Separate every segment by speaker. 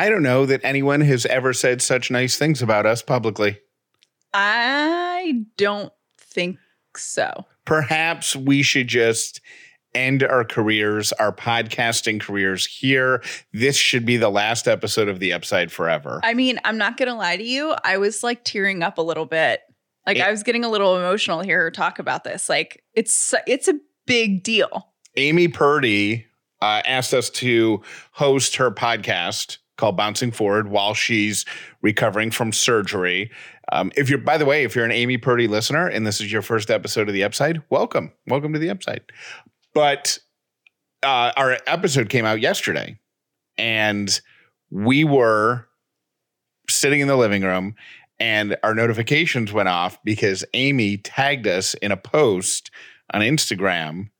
Speaker 1: I don't know that anyone has ever said such nice things about us publicly.
Speaker 2: I don't think so.
Speaker 1: Perhaps we should just end our careers, our podcasting careers here. This should be the last episode of the Upside Forever.
Speaker 2: I mean, I'm not gonna lie to you. I was like tearing up a little bit. Like
Speaker 1: It-
Speaker 2: I was getting a little emotional here to talk about this. Like it's it's a big deal.
Speaker 1: Amy Purdy uh, asked us to host her podcast called Bouncing Forward while she's recovering from surgery. Um, if you're, by the way, if you're an Amy Purdy listener and this is your first episode of the Upside, welcome, welcome to the Upside. But uh, our episode came out yesterday, and we were sitting in the living room, and our notifications went off because Amy tagged us in a post on Instagram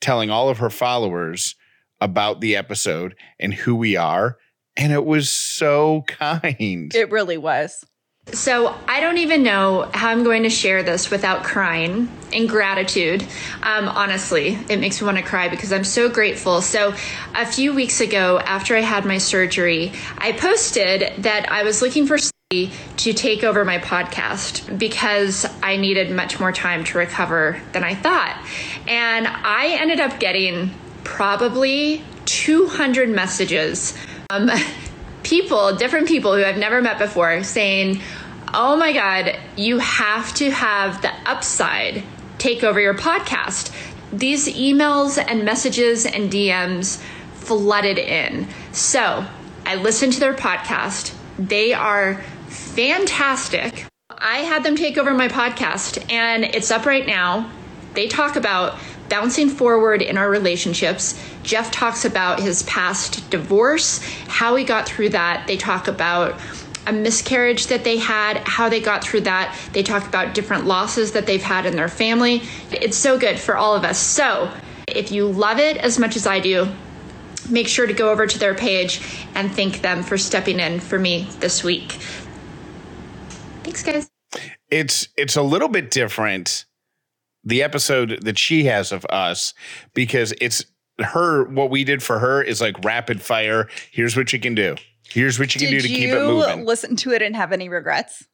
Speaker 1: telling all of her followers about the episode and who we are. And it was so kind.
Speaker 2: It really was.
Speaker 3: So I don't even know how I'm going to share this without crying in gratitude. Um, honestly, it makes me want to cry because I'm so grateful. So a few weeks ago, after I had my surgery, I posted that I was looking for somebody to take over my podcast because I needed much more time to recover than I thought. And I ended up getting probably 200 messages. Um, people, different people who I've never met before, saying, Oh my God, you have to have the upside take over your podcast. These emails and messages and DMs flooded in. So I listened to their podcast. They are fantastic. I had them take over my podcast, and it's up right now. They talk about bouncing forward in our relationships. Jeff talks about his past divorce, how he got through that. They talk about a miscarriage that they had, how they got through that. They talk about different losses that they've had in their family. It's so good for all of us. So, if you love it as much as I do, make sure to go over to their page and thank them for stepping in for me this week. Thanks, guys.
Speaker 1: It's it's a little bit different the episode that she has of us because it's her what we did for her is like rapid fire. Here's what you can do. Here's what you can
Speaker 2: Did
Speaker 1: do to keep it moving.
Speaker 2: listen to it and have any regrets?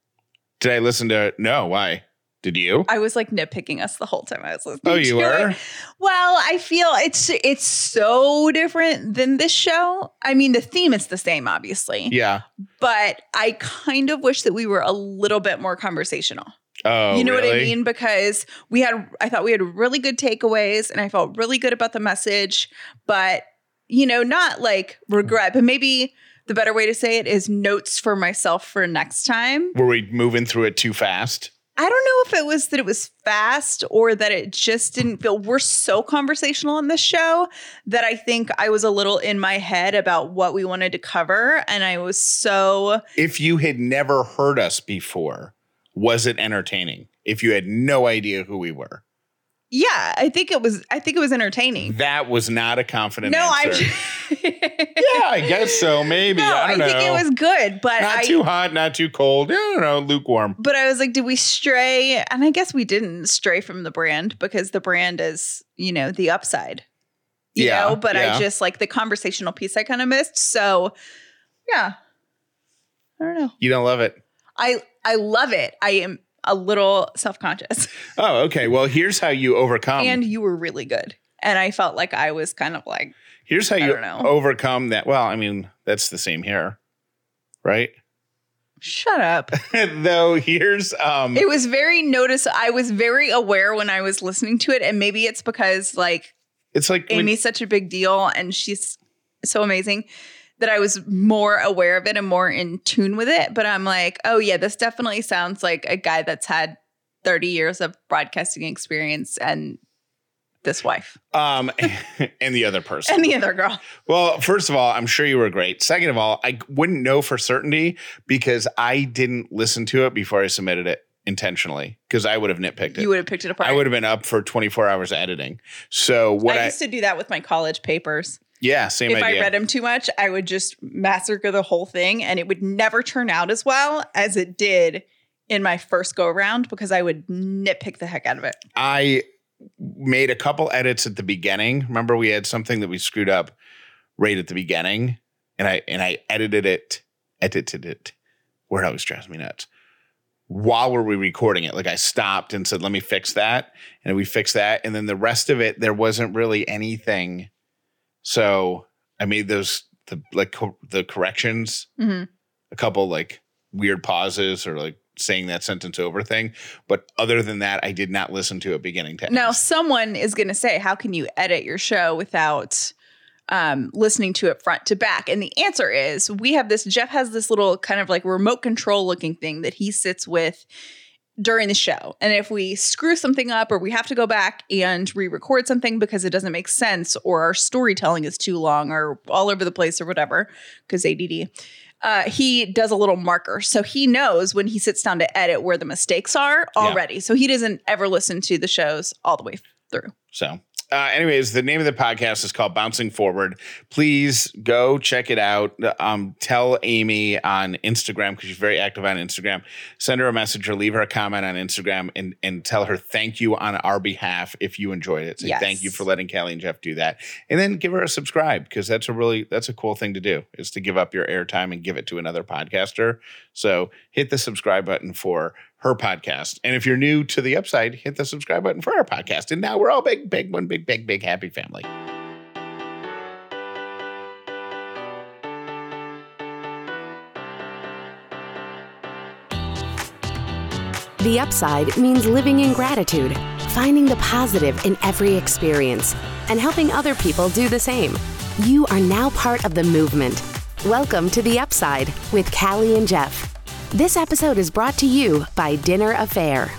Speaker 1: Did I listen to it? No, why? Did you?
Speaker 2: I was like nitpicking us the whole time I was listening.
Speaker 1: Oh, you
Speaker 2: to
Speaker 1: were?
Speaker 2: It. Well, I feel it's it's so different than this show. I mean, the theme is the same, obviously,
Speaker 1: Yeah.
Speaker 2: but I kind of wish that we were a little bit more conversational.
Speaker 1: Oh,
Speaker 2: you know what I mean? Because we had, I thought we had really good takeaways, and I felt really good about the message. But you know, not like regret, but maybe the better way to say it is notes for myself for next time.
Speaker 1: Were we moving through it too fast?
Speaker 2: I don't know if it was that it was fast or that it just didn't feel. We're so conversational on this show that I think I was a little in my head about what we wanted to cover. And I was so,
Speaker 1: If you had never heard us before, was it entertaining? If you had no idea who we were,
Speaker 2: yeah, I think it was, I think it was entertaining.
Speaker 1: that was not a confident
Speaker 2: No, I'm
Speaker 1: answer.
Speaker 2: just,
Speaker 1: yeah, I guess so. Maybe
Speaker 2: no,
Speaker 1: I
Speaker 2: I,
Speaker 1: don't know.
Speaker 2: think it was good, but
Speaker 1: not
Speaker 2: I,
Speaker 1: too hot, not too cold. I don't know, lukewarm.
Speaker 2: but I was like, did we stray? And I guess we didn't stray from the brand because the brand is, you know, the upside. You
Speaker 1: Yeah,
Speaker 2: know, but
Speaker 1: yeah.
Speaker 2: I just like the conversational piece I kind of missed. So yeah. I don't know.
Speaker 1: You don't love it.
Speaker 2: I I love it. I am a little self-conscious.
Speaker 1: Oh, okay. Well, here's how you overcome.
Speaker 2: and you were really good. And I felt like I was kind of like,
Speaker 1: here's how
Speaker 2: I
Speaker 1: you
Speaker 2: know.
Speaker 1: overcome that. Well, I mean, that's the same here, right?
Speaker 2: shut up.
Speaker 1: Though here's um
Speaker 2: it was very notice I was very aware when I was listening to it. And maybe it's because like
Speaker 1: it's like when-
Speaker 2: Amy's such a big deal and she's so amazing that I was more aware of it and more in tune with it. But I'm like, oh yeah, this definitely sounds like a guy that's had 30 years of broadcasting experience and this wife
Speaker 1: um and the other person.
Speaker 2: and the other girl.
Speaker 1: Well, first of all, I'm sure you were great. Second of all, I wouldn't know for certainty because I didn't listen to it before I submitted it intentionally because I would have nitpicked it.
Speaker 2: You would have picked it apart.
Speaker 1: I would have been up for 24 hours editing. So what
Speaker 2: I
Speaker 1: I,
Speaker 2: used to do that with my college papers.
Speaker 1: Yeah, same idea.
Speaker 2: if
Speaker 1: idea.
Speaker 2: I read them too much, I would just massacre the whole thing and it would never turn out as well as it did in my first go around because I would nitpick the heck out of it.
Speaker 1: I made a couple edits at the beginning. Remember, we had something that we screwed up right at the beginning, and I and I edited it, edited it. Word always drives me nuts. While we're we recording it, like I stopped and said, "Let me fix that," and we fixed that, and then the rest of it, there wasn't really anything. So I made those the like co- the corrections,
Speaker 2: Mhm.
Speaker 1: a couple like weird pauses or like saying that sentence over thing, but other than that, I did not listen to it beginning to end.
Speaker 2: Now, someone is going to say, How can you edit your show without um, listening to it front to back? And the answer is we have this, Jeff has this little kind of like remote control looking thing that he sits with during the show. And if we screw something up or we have to go back and re record something because it doesn't make sense or our storytelling is too long or all over the place or whatever, because ADD. Uh, he does a little marker. So he knows when he sits down to edit where the mistakes are
Speaker 1: Yeah.
Speaker 2: already. So he doesn't ever listen to the shows all the way through.
Speaker 1: So, uh, anyways, the name of the podcast is called Bouncing Forward. Please go check it out. Um, tell Amy on Instagram because she's very active on Instagram. Send her a message or leave her a comment on Instagram and and tell her thank you on our behalf if you enjoyed it. Say
Speaker 2: Yes.
Speaker 1: thank you for letting Callie and Jeff do that, and then give her a subscribe because that's a really that's a cool thing to do is to give up your airtime and give it to another podcaster. So hit the subscribe button for her podcast. And if you're new to the upside, hit the subscribe button for our podcast. And now we're all big, big, one big, big, big happy family.
Speaker 4: The upside means living in gratitude, finding the positive in every experience, and helping other people do the same. You are now part of the movement. Welcome to The Upside with Callie and Jeff. This episode is brought to you by Dinner A'Fare.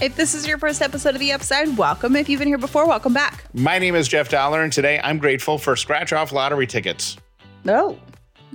Speaker 2: If this is your first episode of The Upside, welcome. If you've been here before, welcome back.
Speaker 1: My name is Jeff Dauler, and today I'm grateful for scratch off lottery tickets.
Speaker 2: No.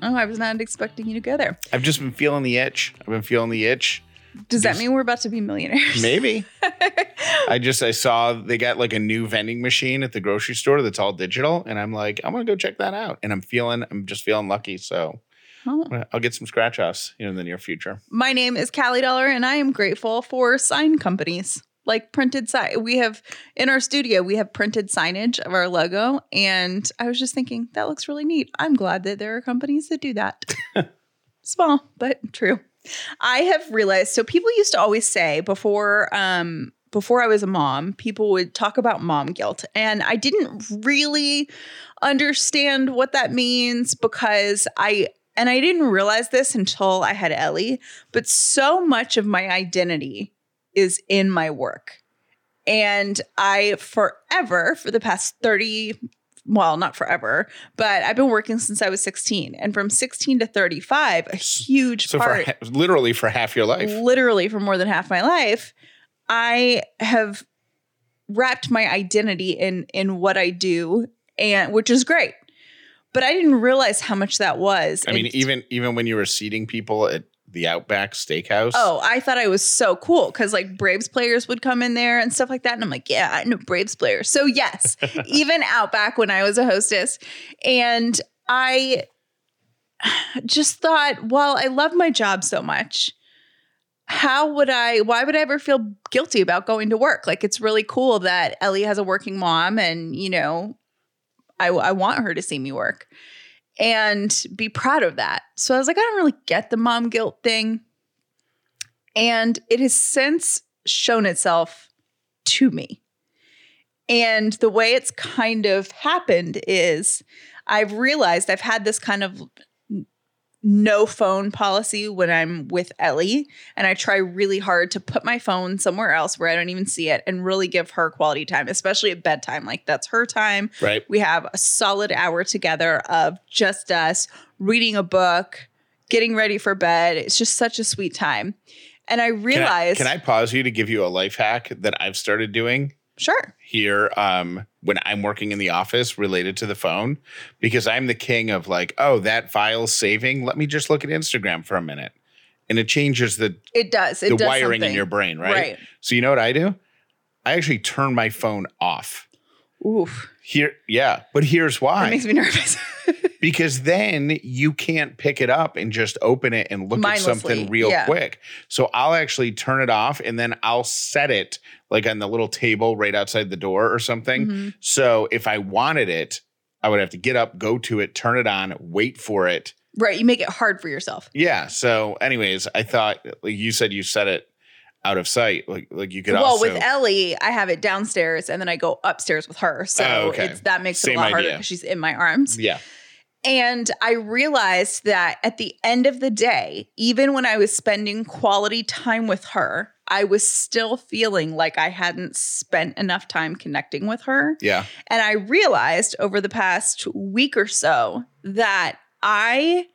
Speaker 2: Oh, I was not expecting you to go there.
Speaker 1: I've just been feeling the itch. I've been feeling the itch.
Speaker 2: Does that mean we're about to be millionaires?
Speaker 1: Maybe. I just I saw they got like a new vending machine at the grocery store that's all digital, and I'm like, I'm gonna go check that out. And I'm feeling, I'm just feeling lucky. So
Speaker 2: Oh.
Speaker 1: I'll get some scratch offs you know, in the near future.
Speaker 2: My name is Callie Dauler, and I am grateful for sign companies like printed sign. We have in our studio, we have printed signage of our logo, and I was just thinking that looks really neat. I'm glad that there are companies that do that. Small, but true. I have realized. So people used to always say before, um, before I was a mom, people would talk about mom guilt, and I didn't really understand what that means because I and I didn't realize this until I had Ellie, but so much of my identity is in my work. And I forever, for the past 30, well, not forever, but I've been working since I was 16. And from 16 to 35, a huge
Speaker 1: So
Speaker 2: part,
Speaker 1: ha- literally for half your life.
Speaker 2: literally for more than half my life, I have wrapped my identity in in what I do and which is great. But I didn't realize how much that was.
Speaker 1: I mean,
Speaker 2: And-
Speaker 1: even even when you were seating people at the Outback Steakhouse.
Speaker 2: Oh, I thought I was so cool because like Braves players would come in there and stuff like that. And I'm like, yeah, I know Braves players. So, yes, even Outback when I was a hostess. And I just thought, well, I love my job so much. How would I, why would I ever feel guilty about going to work? Like, it's really cool that Ellie has a working mom and, you know, I, I want her to see me work and be proud of that. So I was like, I don't really get the mom guilt thing. And it has since shown itself to me. And the way it's kind of happened is I've realized I've had this kind of no phone policy when I'm with Ellie. And I try really hard to put my phone somewhere else where I don't even see it and really give her quality time, especially at bedtime. Like that's her time.
Speaker 1: right.
Speaker 2: We have a solid hour together of just us reading a book, getting ready for bed. It's just such a sweet time. And I
Speaker 1: Can I,
Speaker 2: realized,
Speaker 1: can I pause you to give you a life hack that I've started doing
Speaker 2: sure.
Speaker 1: Here um, when I'm working in the office related to the phone? Because I'm the king of like, oh, that file's saving. Let me just look at Instagram for a minute. And it changes the
Speaker 2: It does. It
Speaker 1: the
Speaker 2: does
Speaker 1: wiring in your brain, right?
Speaker 2: Right.
Speaker 1: So you know what I do? I actually turn my phone off.
Speaker 2: Oof.
Speaker 1: Here, yeah, but here's
Speaker 2: That
Speaker 1: why.
Speaker 2: makes me nervous.
Speaker 1: because then you can't pick it up and just open it and look at something real
Speaker 2: yeah.
Speaker 1: quick. So I'll actually turn it off and then I'll set it like on the little table right outside the door or something.
Speaker 2: Mhm.
Speaker 1: So if I wanted it, I would have to get up, go to it, turn it on, wait for it.
Speaker 2: Right. You make it hard for yourself.
Speaker 1: Yeah. So, anyways, I thought like you said you set it out of sight. Like like you could
Speaker 2: well,
Speaker 1: also
Speaker 2: with Ellie, I have it downstairs and then I go upstairs with her. So
Speaker 1: Oh, okay.
Speaker 2: it's, that makes
Speaker 1: Same
Speaker 2: it a lot harder because she's in my arms.
Speaker 1: Yeah.
Speaker 2: And I realized that at the end of the day, even when I was spending quality time with her, I was still feeling like I hadn't spent enough time connecting with her.
Speaker 1: Yeah.
Speaker 2: And I realized over the past week or so that I,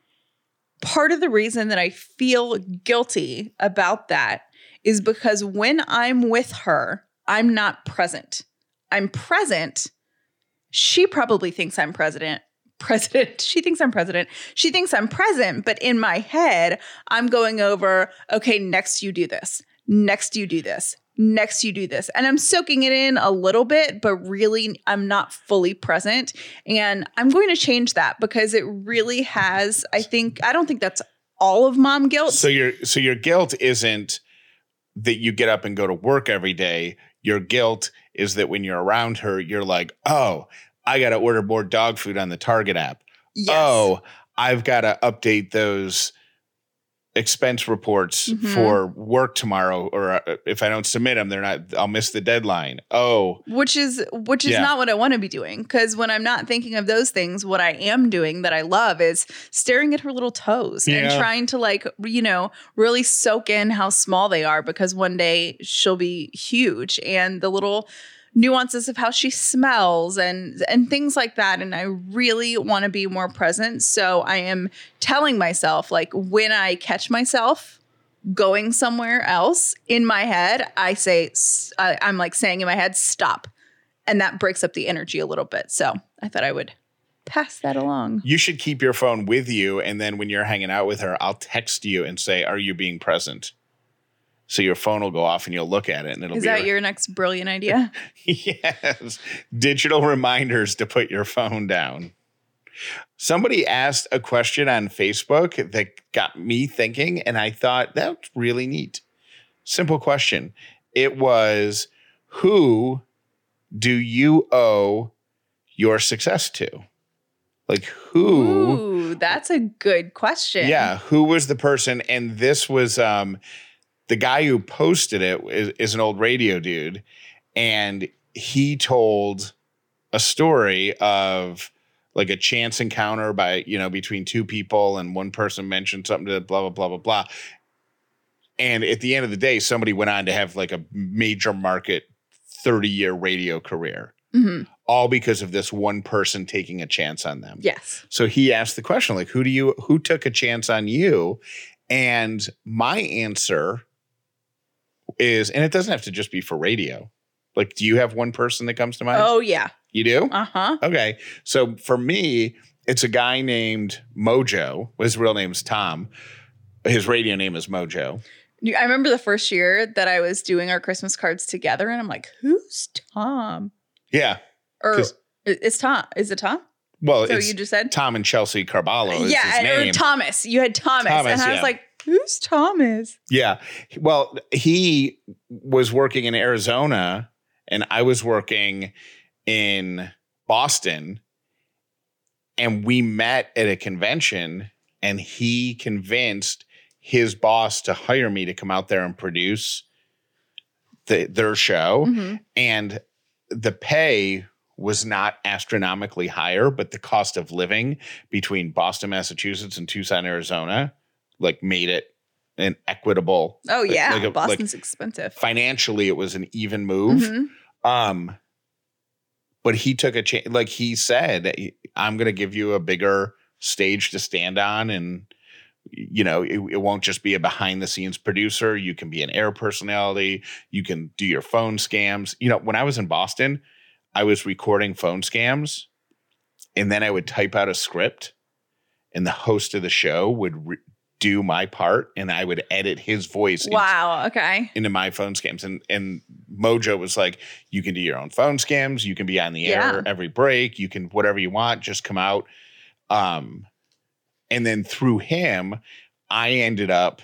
Speaker 2: part of the reason that I feel guilty about that is because when I'm with her, I'm not present. I'm present. She probably thinks I'm president. President. She thinks I'm president. She thinks I'm present, but in my head, I'm going over, okay, next you do this. Next you do this. Next you do this. And I'm soaking it in a little bit, but really I'm not fully present. And I'm going to change that because it really has, I think, I don't think that's all of mom guilt.
Speaker 1: So your so your guilt isn't that you get up and go to work every day. Your guilt is that when you're around her, you're like, oh, I got to order more dog food on the Target app.
Speaker 2: yes.
Speaker 1: Oh, I've got to update those expense reports
Speaker 2: Mhm.
Speaker 1: for work tomorrow, or uh, if I don't submit them, they're not. I'll miss the deadline. Oh,
Speaker 2: which is which is
Speaker 1: Yeah.
Speaker 2: not what I want to be doing because when I'm not thinking of those things, what I am doing that I love is staring at her little toes and trying to like you know really soak in how small they are because one day she'll be huge and the little nuances of how she smells and and things like that. And I really want to be more present. So I am telling myself like when I catch myself going somewhere else in my head I say I'm like saying in my head stop. And that breaks up the energy a little bit. So I thought I would pass that along.
Speaker 1: You should keep your phone with you, and then when you're hanging out with her, I'll text you and say, "Are you being present?" So your phone will go off, and you'll look at it, and it'll
Speaker 2: is
Speaker 1: be
Speaker 2: that your next brilliant idea
Speaker 1: yes, digital reminders to put your phone down. Somebody asked a question on Facebook that got me thinking, and I thought that's really neat. Simple question. It was Who do you owe your success to? Like, who?
Speaker 2: Ooh that's a good question
Speaker 1: Yeah, who was the person? And this was um the guy who posted it is, is an old radio dude, and he told a story of like a chance encounter by you know between two people, and one person mentioned something to blah blah blah blah blah. And at the end of the day, somebody went on to have like a major market 30 year radio career,
Speaker 2: Mhm.
Speaker 1: all because of this one person taking a chance on them.
Speaker 2: yes
Speaker 1: So he asked the question like who do you who took a chance on you? And my answer is and it doesn't have to just be for radio. Like do you have one person that comes to mind?
Speaker 2: oh yeah
Speaker 1: You do?
Speaker 2: uh-huh
Speaker 1: Okay. So for me, it's a guy named Mojo. His real name's Tom. His radio name is Mojo.
Speaker 2: I remember the first year that I was doing our Christmas cards together, and I'm like, "Who's Tom?"
Speaker 1: Yeah.
Speaker 2: Or is Tom? Is it Tom?
Speaker 1: Well,
Speaker 2: So
Speaker 1: it's
Speaker 2: you just said
Speaker 1: Tom and Chelsea Carballo is
Speaker 2: yeah, or. Thomas. You had Thomas,
Speaker 1: Thomas,
Speaker 2: and I was like, "Who's Thomas?"
Speaker 1: Yeah. Well, he was working in Arizona and I was working in Boston. And we met at a convention and he convinced his boss to hire me to come out there and produce the, their show.
Speaker 2: Mhm.
Speaker 1: And the pay was not astronomically higher, but the cost of living between Boston, Massachusetts and Tucson, Arizona, like made it an equitable
Speaker 2: Oh
Speaker 1: Like-
Speaker 2: yeah,
Speaker 1: like a- like-
Speaker 2: Boston's expensive.
Speaker 1: financially it was an even move.
Speaker 2: Mhm.
Speaker 1: um but he took a chance like he said i'm going to give you a bigger stage to stand on and you know it, it won't just be a behind the scenes producer. You can be an air personality. You can do your phone scams. You know when i was in boston i was recording phone scams and then i would type out a script and the host of the show would re- do my part and i would edit his voice into-
Speaker 2: Wow. Okay.
Speaker 1: into my phone scams and and mojo was like you can do your own phone scams you can be on the
Speaker 2: Yeah.
Speaker 1: air every break you can whatever you want just come out um and then through him i ended up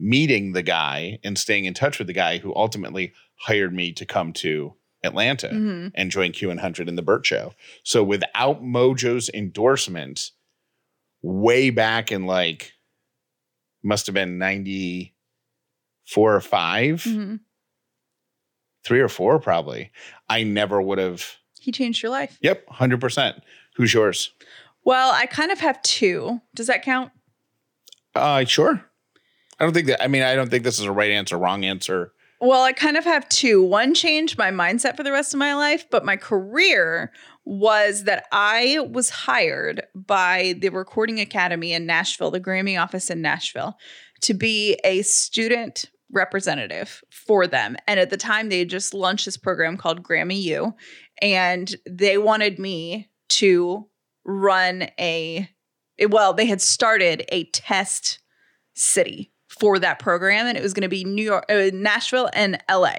Speaker 1: meeting the guy and staying in touch with the guy who ultimately hired me to come to Atlanta and join Q100 in the Bert Show. So without Mojo's endorsement, way back in like must have been 94 or 5
Speaker 2: Mhm.
Speaker 1: three or four probably i never would have
Speaker 2: He changed your life.
Speaker 1: yep 100% who's yours
Speaker 2: Well, I kind of have two. Does that count?
Speaker 1: uh sure i don't think that i mean i don't think this is a right answer wrong answer
Speaker 2: Well, I kind of have two. One changed my mindset for the rest of my life, but my career was that I was hired by the Recording Academy in Nashville, the Grammy office in Nashville, to be a student representative for them. And at the time, they had just launched this program called Grammy U, and they wanted me to run a, well, they had started a test city for that program and it was going to be New York uh, Nashville and LA.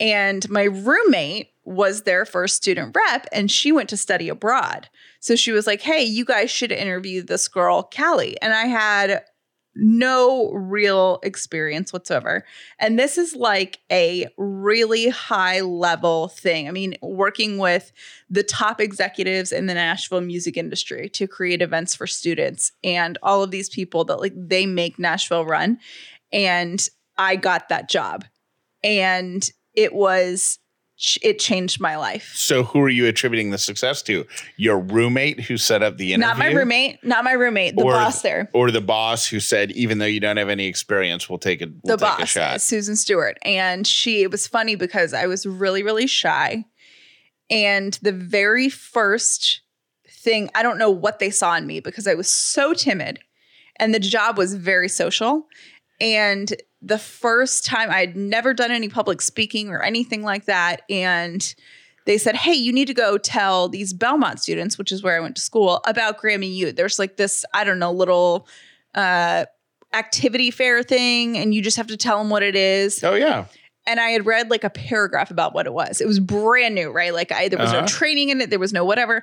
Speaker 2: And my roommate was their first student rep and she went to study abroad. So she was like, "Hey, you guys should interview this girl Callie." And I had no real experience whatsoever. And this is like a really high level thing. I mean, working with the top executives in the Nashville music industry to create events for students and all of these people that like they make Nashville run. And I got that job. And it was it changed my life.
Speaker 1: so who are you attributing the success to your roommate who set up the interview
Speaker 2: Not my roommate, not my roommate, the
Speaker 1: Or-
Speaker 2: boss there.
Speaker 1: or the boss who said even though you don't have any experience we'll take a we'll
Speaker 2: the
Speaker 1: take a
Speaker 2: boss,
Speaker 1: shot
Speaker 2: Susan Stewart. And she, it was funny because I was really, really shy. And the very first thing, I don't know what they saw in me because I was so timid. And the job was very social. And the first time I'd never done any public speaking or anything like that. And they said, Hey, you need to go tell these Belmont students, which is where I went to school, about Grammy U. There's like this, I don't know, little uh activity fair thing, and you just have to tell them what it is
Speaker 1: oh yeah
Speaker 2: and I had read like a paragraph about what it was. It was brand new, right? Like I there was
Speaker 1: Uh-huh.
Speaker 2: no training in it, there was no whatever.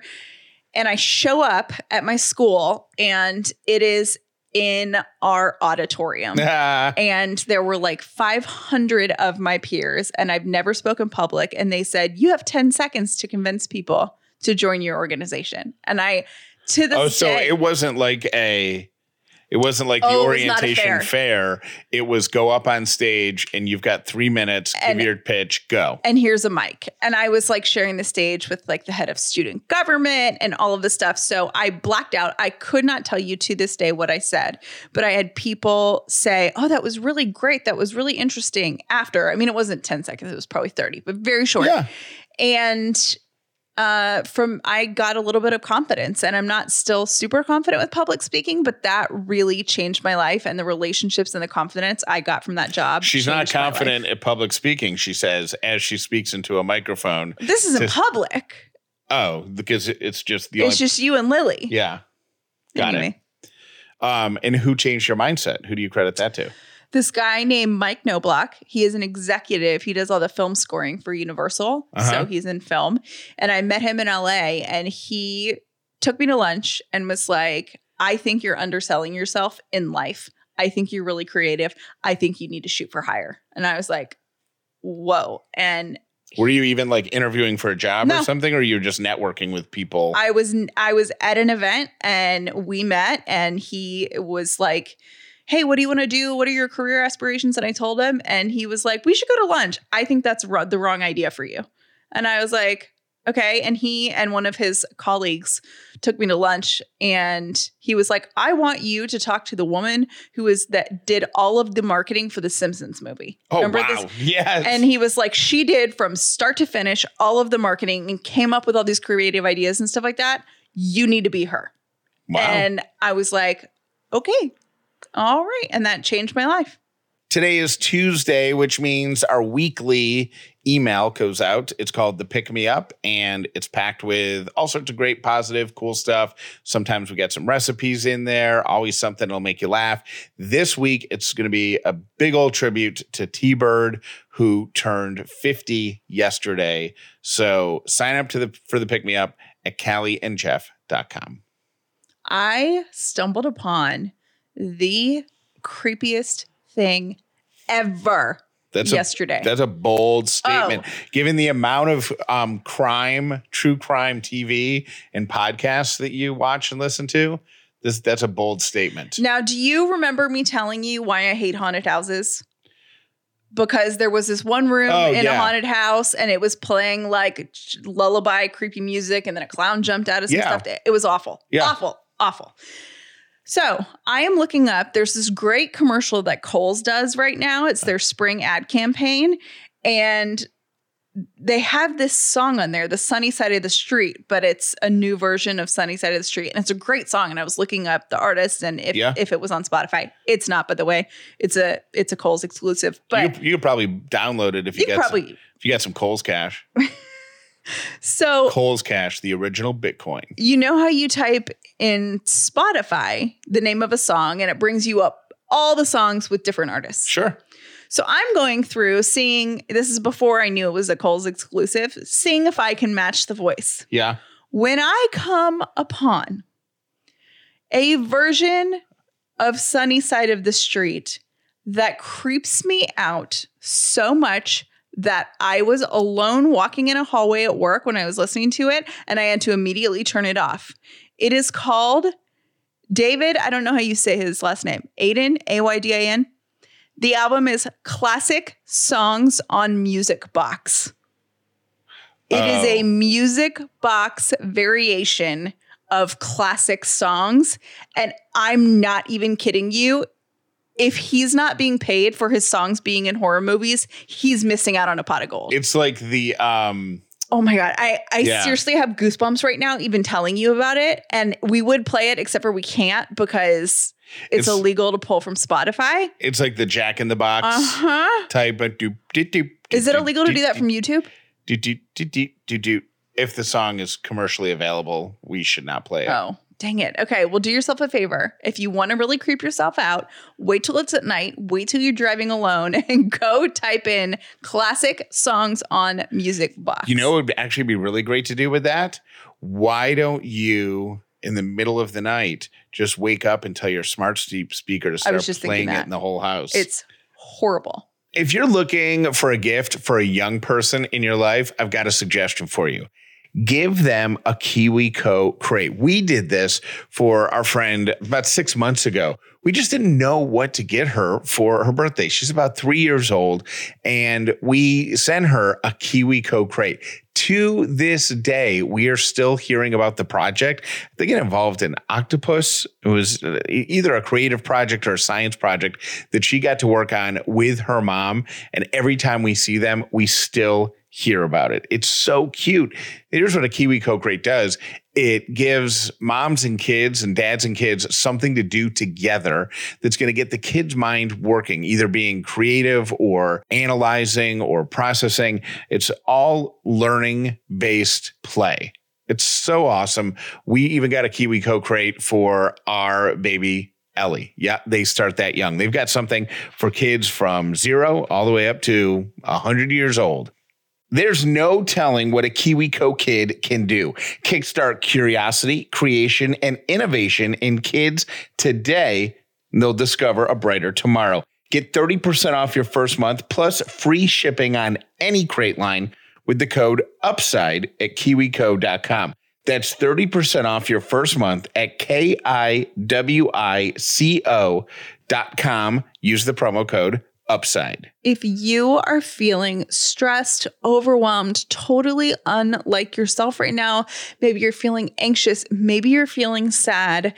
Speaker 2: And I show up at my school and it is in our auditorium.
Speaker 1: Ah,
Speaker 2: and there were like 500 of my peers and I've never spoken public and they said, "You have 10 seconds to convince people to join your organization." And I to this
Speaker 1: oh so
Speaker 2: day,
Speaker 1: it wasn't like a it wasn't like the
Speaker 2: Oh, it was not a
Speaker 1: orientation
Speaker 2: fair.
Speaker 1: fair. It was go up on stage and you've got three minutes,
Speaker 2: And-
Speaker 1: give your pitch, go.
Speaker 2: and here's a mic. And I was like sharing the stage with like the head of student government and all of this stuff. So I blacked out. I could not tell you to this day what I said, but I had people say, Oh, that was really great. That was really interesting after. I mean, it wasn't 10 seconds, it was probably 30, but very short.
Speaker 1: Yeah.
Speaker 2: And uh from I got a little bit of confidence and I'm not still super confident with public speaking, but that really changed my life and the relationships and the confidence I got from that job.
Speaker 1: She's not
Speaker 2: changed my life.
Speaker 1: confident at public speaking, she says, as she speaks into a microphone.
Speaker 2: This isn't
Speaker 1: Just-
Speaker 2: public.
Speaker 1: Oh, because it's just the
Speaker 2: It's
Speaker 1: only
Speaker 2: just you and Lily.
Speaker 1: Yeah. Got
Speaker 2: Anyway.
Speaker 1: it. Um, and who changed your mindset? Who do you credit that to?
Speaker 2: This guy named Mike Knobloch, he is an executive. He does all the film scoring for Universal.
Speaker 1: Uh-huh.
Speaker 2: So he's in film. And I met him in LA and he took me to lunch and was like, I think you're underselling yourself in life. I think you're really creative. I think you need to shoot for hire. And I was like, whoa. And
Speaker 1: Were you even like interviewing for a job
Speaker 2: No.
Speaker 1: or something, or you were just networking with people?
Speaker 2: I was I was at an event and we met and he was like, "Hey, what do you want to do? What are your career aspirations?" And I told him and he was like, "We should go to lunch. I think that's ro- the wrong idea for you." And I was like, "Okay." And he and one of his colleagues took me to lunch and he was like, "I want you to talk to the woman who is that did all of the marketing for the Simpsons movie."
Speaker 1: oh
Speaker 2: Remember
Speaker 1: wow.
Speaker 2: this?
Speaker 1: Yes.
Speaker 2: And he was like, she did from start to finish all of the marketing and came up with all these creative ideas and stuff like that. You need to be her.
Speaker 1: wow.
Speaker 2: And I was like, okay, all right. And that changed my life.
Speaker 1: Today is Tuesday, which means our weekly email goes out. It's called the Pick Me Up, and it's packed with all sorts of great, positive, cool stuff. Sometimes we get some recipes in there, always something that'll make you laugh. This week, it's going to be a big old tribute to T Bird, who turned 50 yesterday. So sign up to the for the Pick Me Up at callieandjeff.com.
Speaker 2: I stumbled upon the creepiest thing ever
Speaker 1: That's a-
Speaker 2: yesterday.
Speaker 1: That's a bold statement.
Speaker 2: Oh.
Speaker 1: Given the amount of um, crime, true crime TV and podcasts that you watch and listen to, this that's a bold statement.
Speaker 2: now, do you remember me telling you why I hate haunted houses? Because there was this one room
Speaker 1: Oh,
Speaker 2: in a haunted house and it was playing like lullaby, creepy music, and then a clown jumped out of some
Speaker 1: Yeah.
Speaker 2: stuff. It was awful.
Speaker 1: Yeah.
Speaker 2: Awful. Awful. So I am looking up. There's this great commercial that Kohl's does right now. It's their spring ad campaign. And they have this song on there, The Sunny Side of the Street, but it's a new version of Sunny Side of the Street. And it's a great song. And I was looking up the artist and if,
Speaker 1: Yeah.
Speaker 2: if it was on Spotify. It's not, by the way. It's a it's a Kohl's exclusive. But
Speaker 1: you, you could probably download it if you,
Speaker 2: you, probably
Speaker 1: some, if you got some Kohl's Cash.
Speaker 2: so
Speaker 1: Kohl's Cash, the original Bitcoin.
Speaker 2: you know how you type in Spotify the name of a song and it brings you up all the songs with different artists.
Speaker 1: Sure.
Speaker 2: So I'm going through seeing this is before I knew it was a Kohl's exclusive, seeing if I can match the voice.
Speaker 1: Yeah.
Speaker 2: When I come upon a version of Sunny Side of the Street that creeps me out so much that I was alone walking in a hallway at work when I was listening to it and I had to immediately turn it off. It is called David, I don't know how you say his last name. Aydan, A Y D A N. The album is Classic Songs on Music Box. It is a
Speaker 1: Oh.
Speaker 2: music box variation of classic songs. And I'm not even kidding you. If he's not being paid for his songs being in horror movies, he's missing out on a pot of gold.
Speaker 1: It's like the um
Speaker 2: Oh my god, I I
Speaker 1: Yeah.
Speaker 2: seriously have goosebumps right now even telling you about it. And we would play it except for we can't because it's,
Speaker 1: It's-
Speaker 2: illegal to pull from Spotify.
Speaker 1: it's like the Jack in the Box
Speaker 2: Uh-huh.
Speaker 1: type of doop doop doop.
Speaker 2: Is it illegal to do that from YouTube?
Speaker 1: doop, doop, doop, doop, doop, doop. If the song is commercially available, we should not play it.
Speaker 2: Oh, dang it. Okay, well do yourself a favor. If you want to really creep yourself out, wait till it's at night, wait till you're driving alone and go type in classic songs on music box.
Speaker 1: You know, it would actually be really great to do with that. Why don't you, in the middle of the night, just wake up and tell your smart speaker to start
Speaker 2: just
Speaker 1: playing it in the whole house?
Speaker 2: it's horrible.
Speaker 1: if you're looking for a gift for a young person in your life, I've got a suggestion for you. Give them a KiwiCo crate. We did this for our friend about six months ago. We just didn't know what to get her for her birthday. She's about three years old, and we sent her a KiwiCo crate. To this day, we are still hearing about the project. They get involved in octopus. It was uh, either a creative project or a science project that she got to work on with her mom. And every time we see them, we still hear about it. It's so cute. Here's what a KiwiCo crate does. It gives moms and kids and dads and kids something to do together that's going to get the kid's mind working, either being creative or analyzing or processing. It's all learning based play. It's so awesome. We even got a KiwiCo crate for our baby Ellie. Yeah, they start that young. They've got something for kids from zero all the way up to 100 years old. There's no telling what a KiwiCo kid can do. Kickstart curiosity, creation, and innovation in kids today. and They'll discover a brighter tomorrow. Get 30% off your first month plus free shipping on any crate line with the code UPSIDE at kiwico.com. That's 30% off your first month at K-I-W-I-C-O dot com. Use the promo code UPSIDE.
Speaker 2: If you are feeling stressed, overwhelmed, totally unlike yourself right now, maybe you're feeling anxious, maybe you're feeling sad,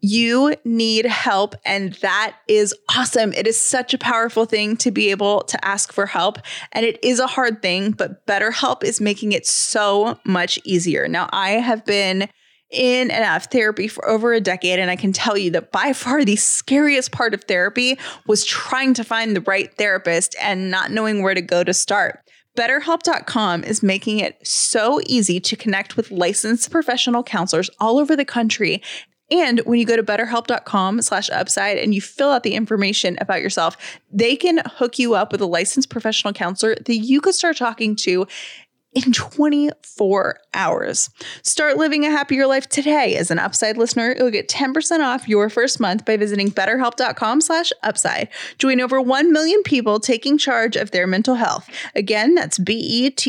Speaker 2: you need help. And that is awesome. It is such a powerful thing to be able to ask for help. And it is a hard thing, but BetterHelp is making it so much easier. Now, I have been in and out of therapy for over a decade. And I can tell you that by far the scariest part of therapy was trying to find the right therapist and not knowing where to go to start. BetterHelp.com is making it so easy to connect with licensed professional counselors all over the country. And when you go to betterhelp.com slash upside and you fill out the information about yourself, they can hook you up with a licensed professional counselor that you could start talking to in 24 hours. Start living a happier life today. As an Upside listener, you'll get 10% off your first month by visiting betterhelp.com slash upside. Join over 1 million people taking charge of their mental health. Again, that's B-E-T-T-E-R-H-E-L-P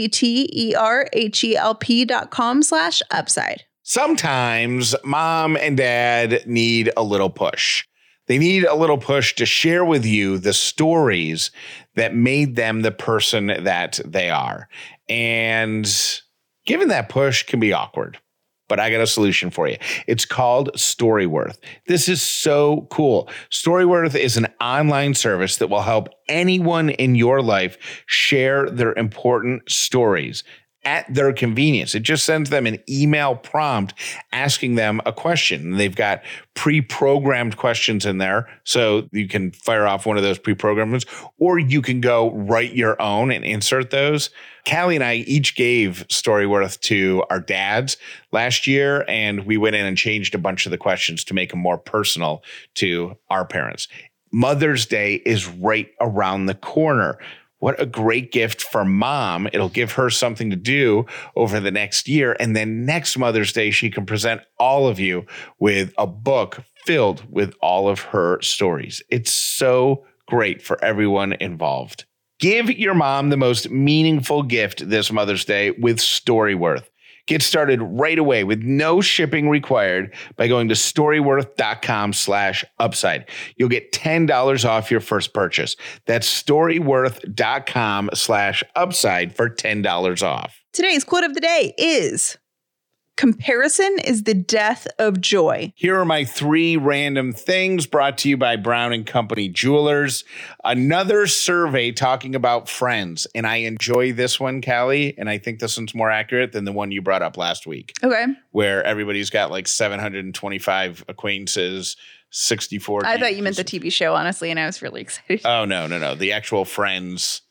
Speaker 2: dot com slash upside.
Speaker 1: Sometimes mom and dad need a little push. They need a little push to share with you the stories that made them the person that they are. And giving that push can be awkward, but I got a solution for you. It's called Storyworth. This is so cool. Storyworth is an online service that will help anyone in your life share their important stories at their convenience. It just sends them an email prompt asking them a question. They've got pre-programmed questions in there. So you can fire off one of those pre-programmed ones, or you can go write your own and insert those. Callie and I each gave Storyworth to our dads last year, and we went in and changed a bunch of the questions to make them more personal to our parents. Mother's Day is right around the corner what a great gift for mom. It'll give her something to do over the next year. And then next Mother's Day, she can present all of you with a book filled with all of her stories. It's so great for everyone involved. Give your mom the most meaningful gift this Mother's Day with Storyworth. Get started right away with no shipping required by going to storyworth.com slash upside. You'll get $10 off your first purchase. That's storyworth.com slash upside for $10 off.
Speaker 2: Today's quote of the day is Comparison is the death of joy.
Speaker 1: Here are my three random things brought to you by Brown and Company Jewelers. Another survey talking about friends. And I enjoy this one, Callie. And I think this one's more accurate than the one you brought up last week,
Speaker 2: Okay.
Speaker 1: where everybody's got like 725 acquaintances, 64.
Speaker 2: I thought you meant the TV show, honestly, and I was really excited.
Speaker 1: Oh, no, no, no. The actual friends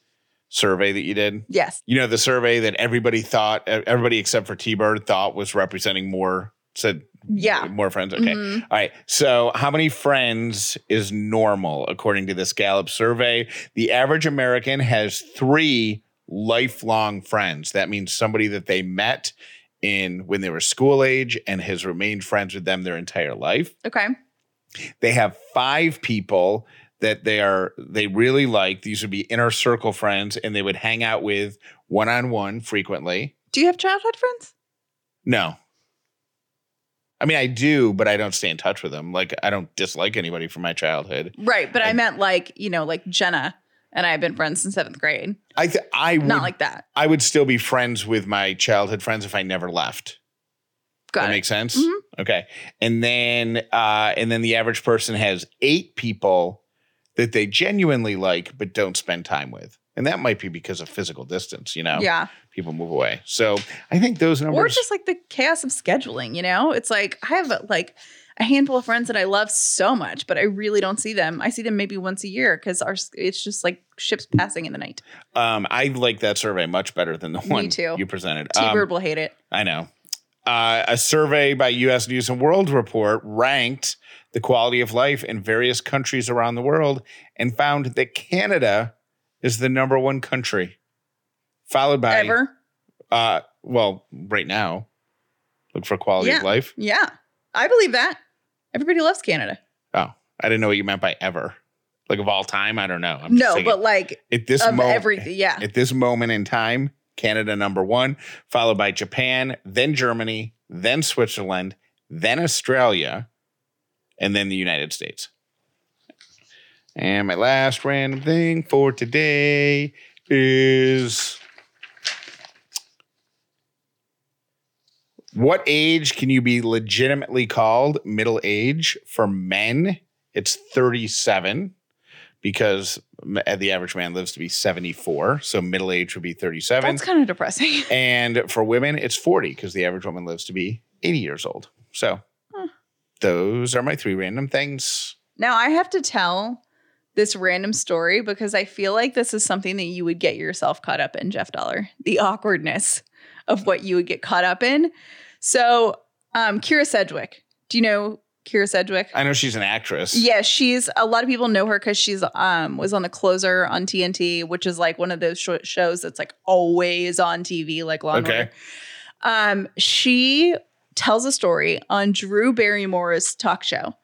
Speaker 1: survey that you did.
Speaker 2: yes.
Speaker 1: You know, the survey that everybody thought, everybody except for T Bird thought was representing more, said
Speaker 2: Yeah.
Speaker 1: more friends. Okay.
Speaker 2: Mhm.
Speaker 1: All right. So, how many friends is normal according to this Gallup survey? The average American has three lifelong friends. That means somebody that they met in when they were school age and has remained friends with them their entire life.
Speaker 2: Okay.
Speaker 1: They have five people that they are they really like. These would be inner circle friends, and they would hang out with one on one frequently.
Speaker 2: Do you have childhood friends?
Speaker 1: No. I mean, I do, but I don't stay in touch with them. Like, I don't dislike anybody from my childhood.
Speaker 2: Right. But I,
Speaker 1: I-
Speaker 2: meant like, you know, like Jenna and I have been friends since seventh grade.
Speaker 1: I th- I would
Speaker 2: Not like that.
Speaker 1: I would still be friends with my childhood friends if I never left.
Speaker 2: Got
Speaker 1: that
Speaker 2: it.
Speaker 1: makes sense.
Speaker 2: Mhm.
Speaker 1: Okay, and then uh, and then the average person has eight people that they genuinely like but don't spend time with, and that might be because of physical distance. You know,
Speaker 2: Yeah.
Speaker 1: people move away. So I think those numbers.
Speaker 2: Or just like the chaos of scheduling, you know? It's like I have like a handful of friends that I love so much, but I really don't see them. I see them maybe once a year because our it's just like ships passing in the night.
Speaker 1: um, I like that survey much better than the
Speaker 2: Me
Speaker 1: one
Speaker 2: too.
Speaker 1: you presented.
Speaker 2: T
Speaker 1: Um,
Speaker 2: will hate it.
Speaker 1: I know. Uh, a survey by U.S. News and World Report ranked the quality of life in various countries around the world and found that Canada is the number one country, followed by
Speaker 2: Ever?
Speaker 1: uh, well, right now, look for quality of life.
Speaker 2: Yeah. I believe that. Everybody loves Canada.
Speaker 1: Oh, I didn't know what you meant by ever, like of all time. I don't know. I'm just
Speaker 2: no,
Speaker 1: saying
Speaker 2: but like
Speaker 1: at this moment.
Speaker 2: Yeah.
Speaker 1: at this moment in time, Canada number one, followed by Japan, then Germany, then Switzerland, then Australia, and then the United States. And my last random thing for today is what age can you be legitimately called middle age for men? It's 37 because uh, the average man lives to be 74. So middle age would be 37.
Speaker 2: That's kind of depressing.
Speaker 1: and for women, it's 40 because the average woman lives to be 80 years old. So. Those are my three random things.
Speaker 2: Now I have to tell this random story because I feel like this is something that you would get yourself caught up in, Jeff Dauler. The awkwardness of what you would get caught up in. So, um, Kyra Sedgwick. Do you know Kyra Sedgwick.
Speaker 1: I know she's an actress.
Speaker 2: Yeah, she's a lot of people know her because she's um was on the closer on TNT, which is like one of those sh- shows that's like always on TV, like Law and
Speaker 1: Okay.
Speaker 2: Order. Um, she tells a story on Drew Barrymore's talk show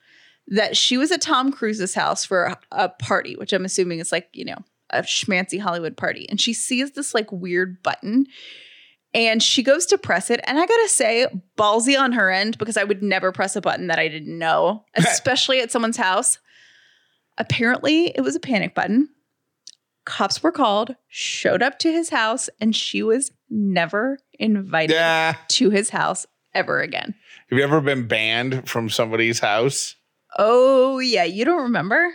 Speaker 2: that she was at Tom Cruise's house for a, a party, which I'm assuming is like you know a schmancy Hollywood party, and she sees this like weird button. And she goes to press it. And I gotta say, ballsy on her end, because I would never press a button that I didn't know, especially at someone's house. Apparently, it was a panic button. Cops were called, showed up to his house, and she was never invited
Speaker 1: Yeah.
Speaker 2: to his house ever again.
Speaker 1: Have you ever been banned from somebody's house?
Speaker 2: Oh, yeah. You don't remember?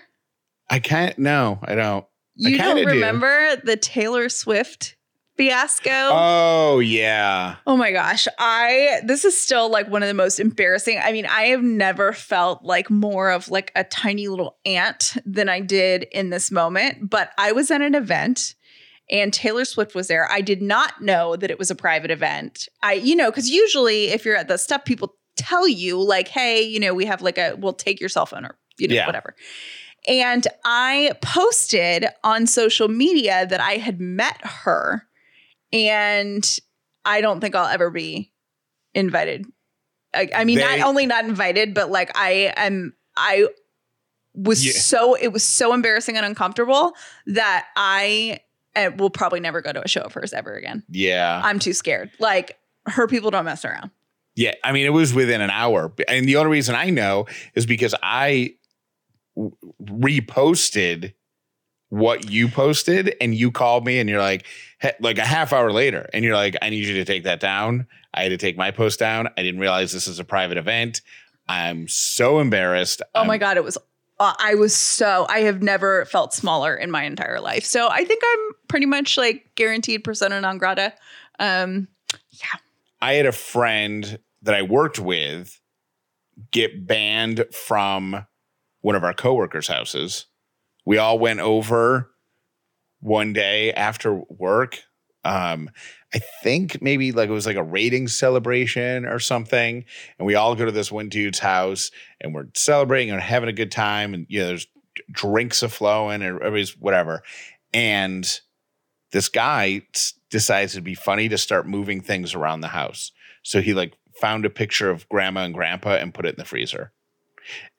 Speaker 1: I can't. No, I don't.
Speaker 2: You don't
Speaker 1: kinda do.
Speaker 2: remember the Taylor Swift fiasco?
Speaker 1: Oh yeah.
Speaker 2: Oh my gosh. I this is still like one of the most embarrassing. I mean, I have never felt like more of like a tiny little ant than I did in this moment, but I was at an event and Taylor Swift was there. I did not know that it was a private event. I you know, cuz usually if you're at the stuff people tell you like, "Hey, you know, we have like a we'll take your cell phone or you know,
Speaker 1: Yeah.
Speaker 2: whatever." And I posted on social media that I had met her and I don't think I'll ever be invited. I, I mean,
Speaker 1: They-
Speaker 2: not only not invited, but like I am, I was
Speaker 1: Yeah.
Speaker 2: so, it was so embarrassing and uncomfortable that I uh, will probably never go to a show of hers ever again.
Speaker 1: Yeah.
Speaker 2: I'm too scared. Like her people don't mess around.
Speaker 1: Yeah, I mean, it was within an hour, and the only reason I know is because I reposted what you posted, and you called me, and you're like, he- like a half hour later, and you're like, I need you to take that down. I had to take my post down. I didn't realize this is a private event. I'm so embarrassed.
Speaker 2: Oh my
Speaker 1: I'm-
Speaker 2: God. It was, uh, I was so, I have never felt smaller in my entire life. So I think I'm pretty much like guaranteed persona non grata. Um,
Speaker 1: I had a friend that I worked with get banned from one of our coworkers' houses. We all went over one day after work. Um, I think maybe like it was like a rating celebration or something. And we all go to this one dude's house and we're celebrating and having a good time. And, you know, there's drinks are flowing and everybody's whatever. And this guy s- decides it'd be funny to start moving things around the house. So he like found a picture of grandma and grandpa and put it in the freezer.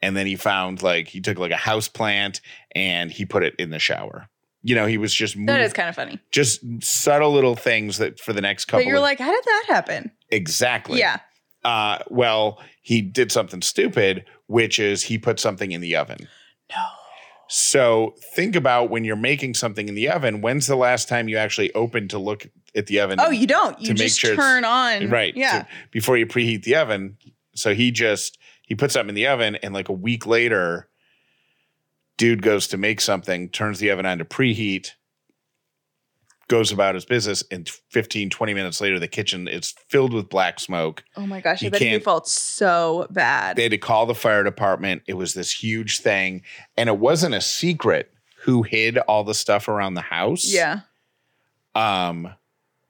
Speaker 1: And then he found like he took like a house plant and he put it in the shower. You know, he was just
Speaker 2: that
Speaker 1: mov-
Speaker 2: is kind of funny.
Speaker 1: just subtle little things that for the next couple
Speaker 2: But you're
Speaker 1: of
Speaker 2: like, how did that happen?
Speaker 1: exactly.
Speaker 2: Yeah.
Speaker 1: Uh well, he did something stupid, which is he put something in the oven. So think about when you're making something in the oven, when's the last time you actually opened to look at the oven?
Speaker 2: Oh, you don't. You just
Speaker 1: sure
Speaker 2: turn on.
Speaker 1: right
Speaker 2: Yeah.
Speaker 1: to- before you preheat the oven so he just he puts something in the oven and like a week later dude goes to make something turns the oven on to preheat goes about his business and 15 20 minutes later the kitchen is filled with black smoke
Speaker 2: oh my gosh. I
Speaker 1: You
Speaker 2: bet you
Speaker 1: can't-
Speaker 2: felt so bad.
Speaker 1: they had to call the fire department it was this huge thing and it wasn't a secret who hid all the stuff around the house
Speaker 2: yeah.
Speaker 1: Um,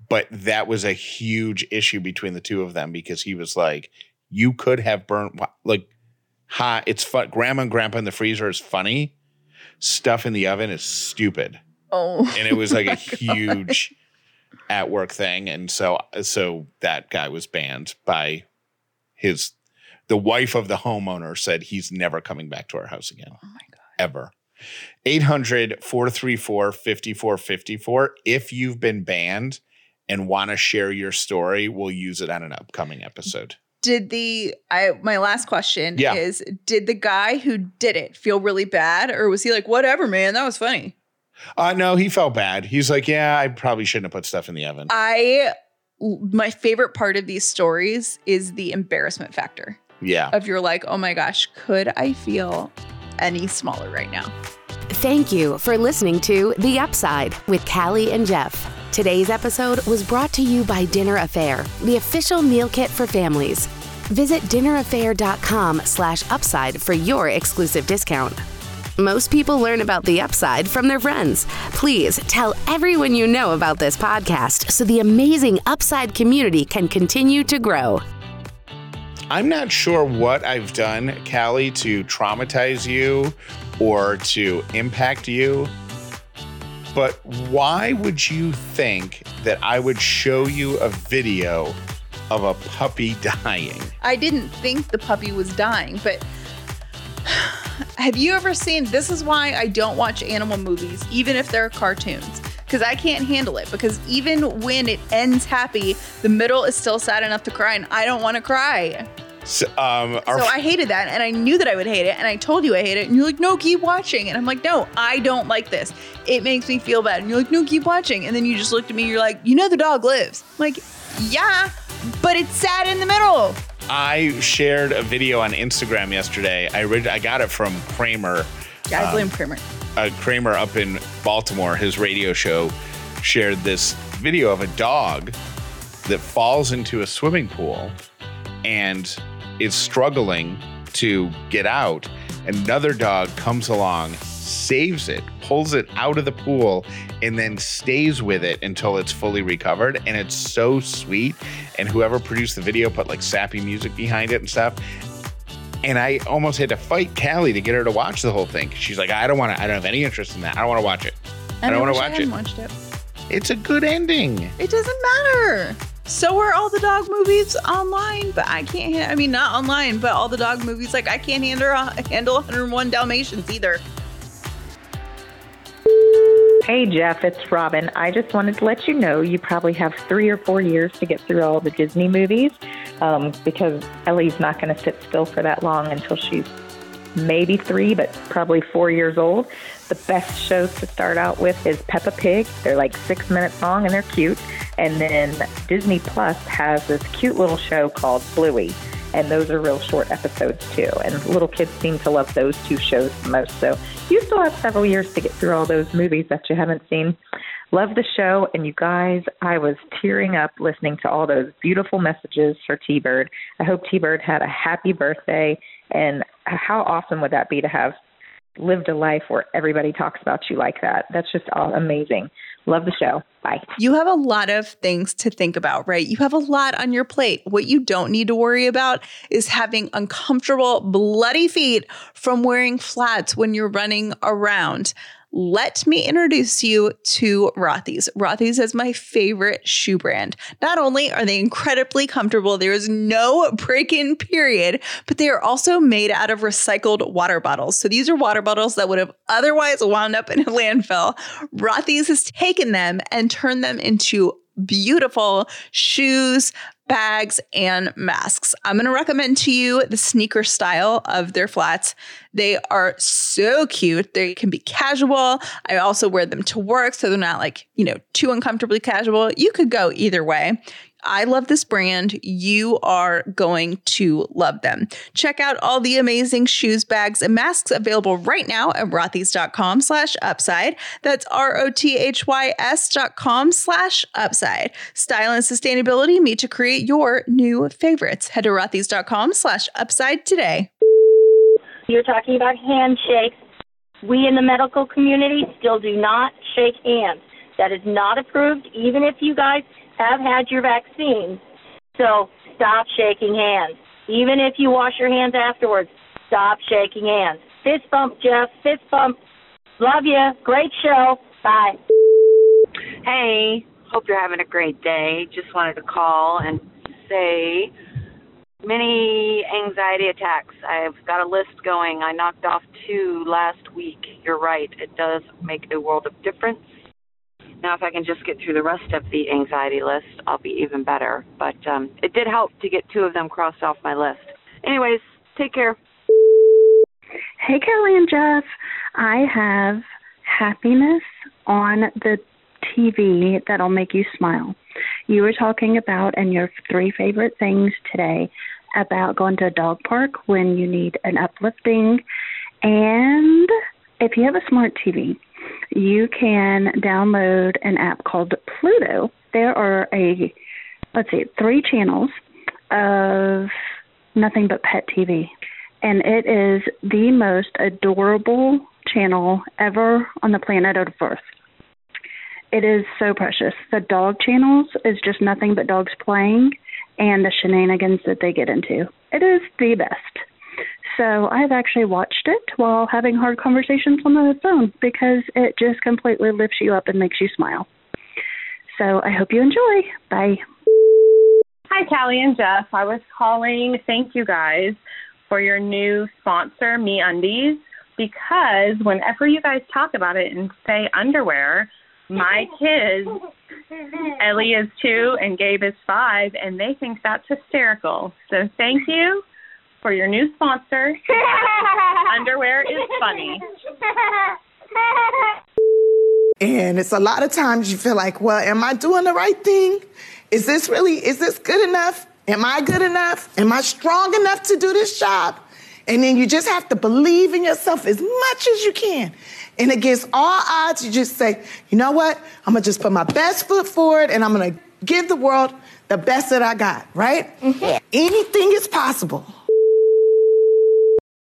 Speaker 1: but that was a huge issue between the two of them because he was like, "You could have burnt like, hi, it's fun. Grandma and Grandpa in the freezer is funny. Stuff in the oven is stupid."
Speaker 2: Oh.
Speaker 1: And it was like a huge at work thing, and so so that guy was banned by his the wife of the homeowner said he's never coming back to our house again
Speaker 2: Oh my god.
Speaker 1: ever. 800 434 5454. If you've been banned and want to share your story, we'll use it on an upcoming episode.
Speaker 2: Did the I my last question
Speaker 1: Yeah.
Speaker 2: is did the guy who did it feel really bad or was he like whatever man that was funny?
Speaker 1: Uh, no, he felt bad. He's like, yeah, I probably shouldn't have put stuff in the oven.
Speaker 2: I my favorite part of these stories is the embarrassment factor
Speaker 1: yeah.
Speaker 2: of you're like, "Oh my gosh, could I feel any smaller right now?"
Speaker 4: Thank you for listening to The Upside with Callie and Jeff. Today's episode was brought to you by Dinner A'Fare, the official meal kit for families. Visit dinnerafare.com slash upside for your exclusive discount. Most people learn about the upside from their friends. Please tell everyone you know about this podcast so the amazing upside community can continue to grow.
Speaker 1: I'm not sure what I've done, Callie, to traumatize you or to impact you. But why would you think that I would show you a video of a puppy dying?
Speaker 2: I didn't think the puppy was dying, but have you ever seen this is why I don't watch animal movies, even if they're cartoons. Because I can't handle it. Because even when it ends happy, the middle is still sad enough to cry, and I don't want to cry.
Speaker 1: So, um,
Speaker 2: So I hated that, and I knew that I would hate it, and I told you I hate it, and you're like, no, keep watching. And I'm like, no, I don't like this. It makes me feel bad. And you're like, no, keep watching. And then you just looked at me, you're like, you know, the dog lives. I'm like, yeah, but it's sad in the middle.
Speaker 1: I shared a video on Instagram yesterday. I read, I got it from Kramer.
Speaker 2: Yeah, I blame Kramer.
Speaker 1: uh, Kramer up in Baltimore, his radio show, shared this video of a dog that falls into a swimming pool and is struggling to get out. Another dog comes along, saves it, pulls it out of the pool, and then stays with it until it's fully recovered. And it's so sweet. And whoever produced the video put like sappy music behind it and stuff. And I almost had to fight Callie to get her to watch the whole thing. She's like, I don't want to, I don't have any interest in that. I don't want to watch it. I don't want to watch it.
Speaker 2: Watched it.
Speaker 1: It's a good ending.
Speaker 2: It doesn't matter. So are all the dog movies online, but I can't. Ha- I mean, not online, but all the dog movies. Like I can't handle uh, handle 101 Dalmatians either.
Speaker 5: Hey Jeff, it's Robin. I just wanted to let you know you probably have three or four years to get through all the Disney movies um, because Ellie's not going to sit still for that long until she's maybe three, but probably four years old. The best shows to start out with is Peppa Pig. They're like six minutes long and they're cute. And then Disney Plus has this cute little show called Bluey. And those are real short episodes too. And little kids seem to love those two shows the most. So you still have several years to get through all those movies that you haven't seen. Love the show. And you guys, I was tearing up listening to all those beautiful messages for T Bird. I hope T Bird had a happy birthday. And how awesome would that be to have lived a life where everybody talks about you like that? That's just all amazing. Love the show. Bye.
Speaker 2: You have a lot of things to think about, right? You have a lot on your plate. What you don't need to worry about is having uncomfortable, bloody feet from wearing flats when you're running around. Let me introduce you to Rothy's. Rothy's is my favorite shoe brand. Not only are they incredibly comfortable, there is no break in period, but they are also made out of recycled water bottles. So these are water bottles that would have otherwise wound up in a landfill. Rothy's has taken them and turned them into beautiful shoes, bags, and masks. I'm going to recommend to you the sneaker style of their flats. They are so cute. They can be casual. I also wear them to work, so they're not like, you know, too uncomfortably casual. You could go either way. I love this brand. You are going to love them. Check out all the amazing shoes, bags, and masks available right now at rothys.com slash upside. That's R-O-T-H-Y-S dot com slash upside. Style and sustainability meet to create your new favorites. Head to rothys.com slash upside today.
Speaker 6: You're talking about handshakes. We in the medical community still do not shake hands. That is not approved, even if you guys have had your vaccine. So stop shaking hands. Even if you wash your hands afterwards, stop shaking hands. Fist bump, Jeff. Fist bump. Love you. Great show. Bye.
Speaker 7: Hey, hope you're having a great day. Just wanted to call and say many anxiety attacks. I've got a list going. I knocked off two last week. You're right, it does make a world of difference. Now, if I can just get through the rest of the anxiety list, I'll be even better. But um, it did help to get two of them crossed off my list. Anyways, take care.
Speaker 8: Hey, Kelly and Jeff. I have happiness on the TV that'll make you smile. You were talking about and your three favorite things today about going to a dog park when you need an uplifting. And if you have a smart TV, you can download an app called Pluto. There are a let's see, three channels of nothing but pet TV. And it is the most adorable channel ever on the planet Earth. It is so precious. The dog channels is just nothing but dogs playing, and the shenanigans that they get into. It is the best. So I've actually watched it while having hard conversations on the phone because it just completely lifts you up and makes you smile. So I hope you enjoy. Bye.
Speaker 9: Hi, Callie and Jeff. I was calling. Thank you guys for your new sponsor, MeUndies, because whenever you guys talk about it and say underwear, my kids, Ellie is two and Gabe is five, and they think that's hysterical. So thank you for your new sponsor. underwear is funny.
Speaker 10: And it's a lot of times you feel like, well, am I doing the right thing? Is this really, is this good enough? Am I good enough? Am I strong enough to do this job? And then you just have to believe in yourself as much as you can. And against all odds, you just say, you know what? I'm gonna just put my best foot forward and I'm gonna give the world the best that I got, right? Mm-hmm. Anything is possible.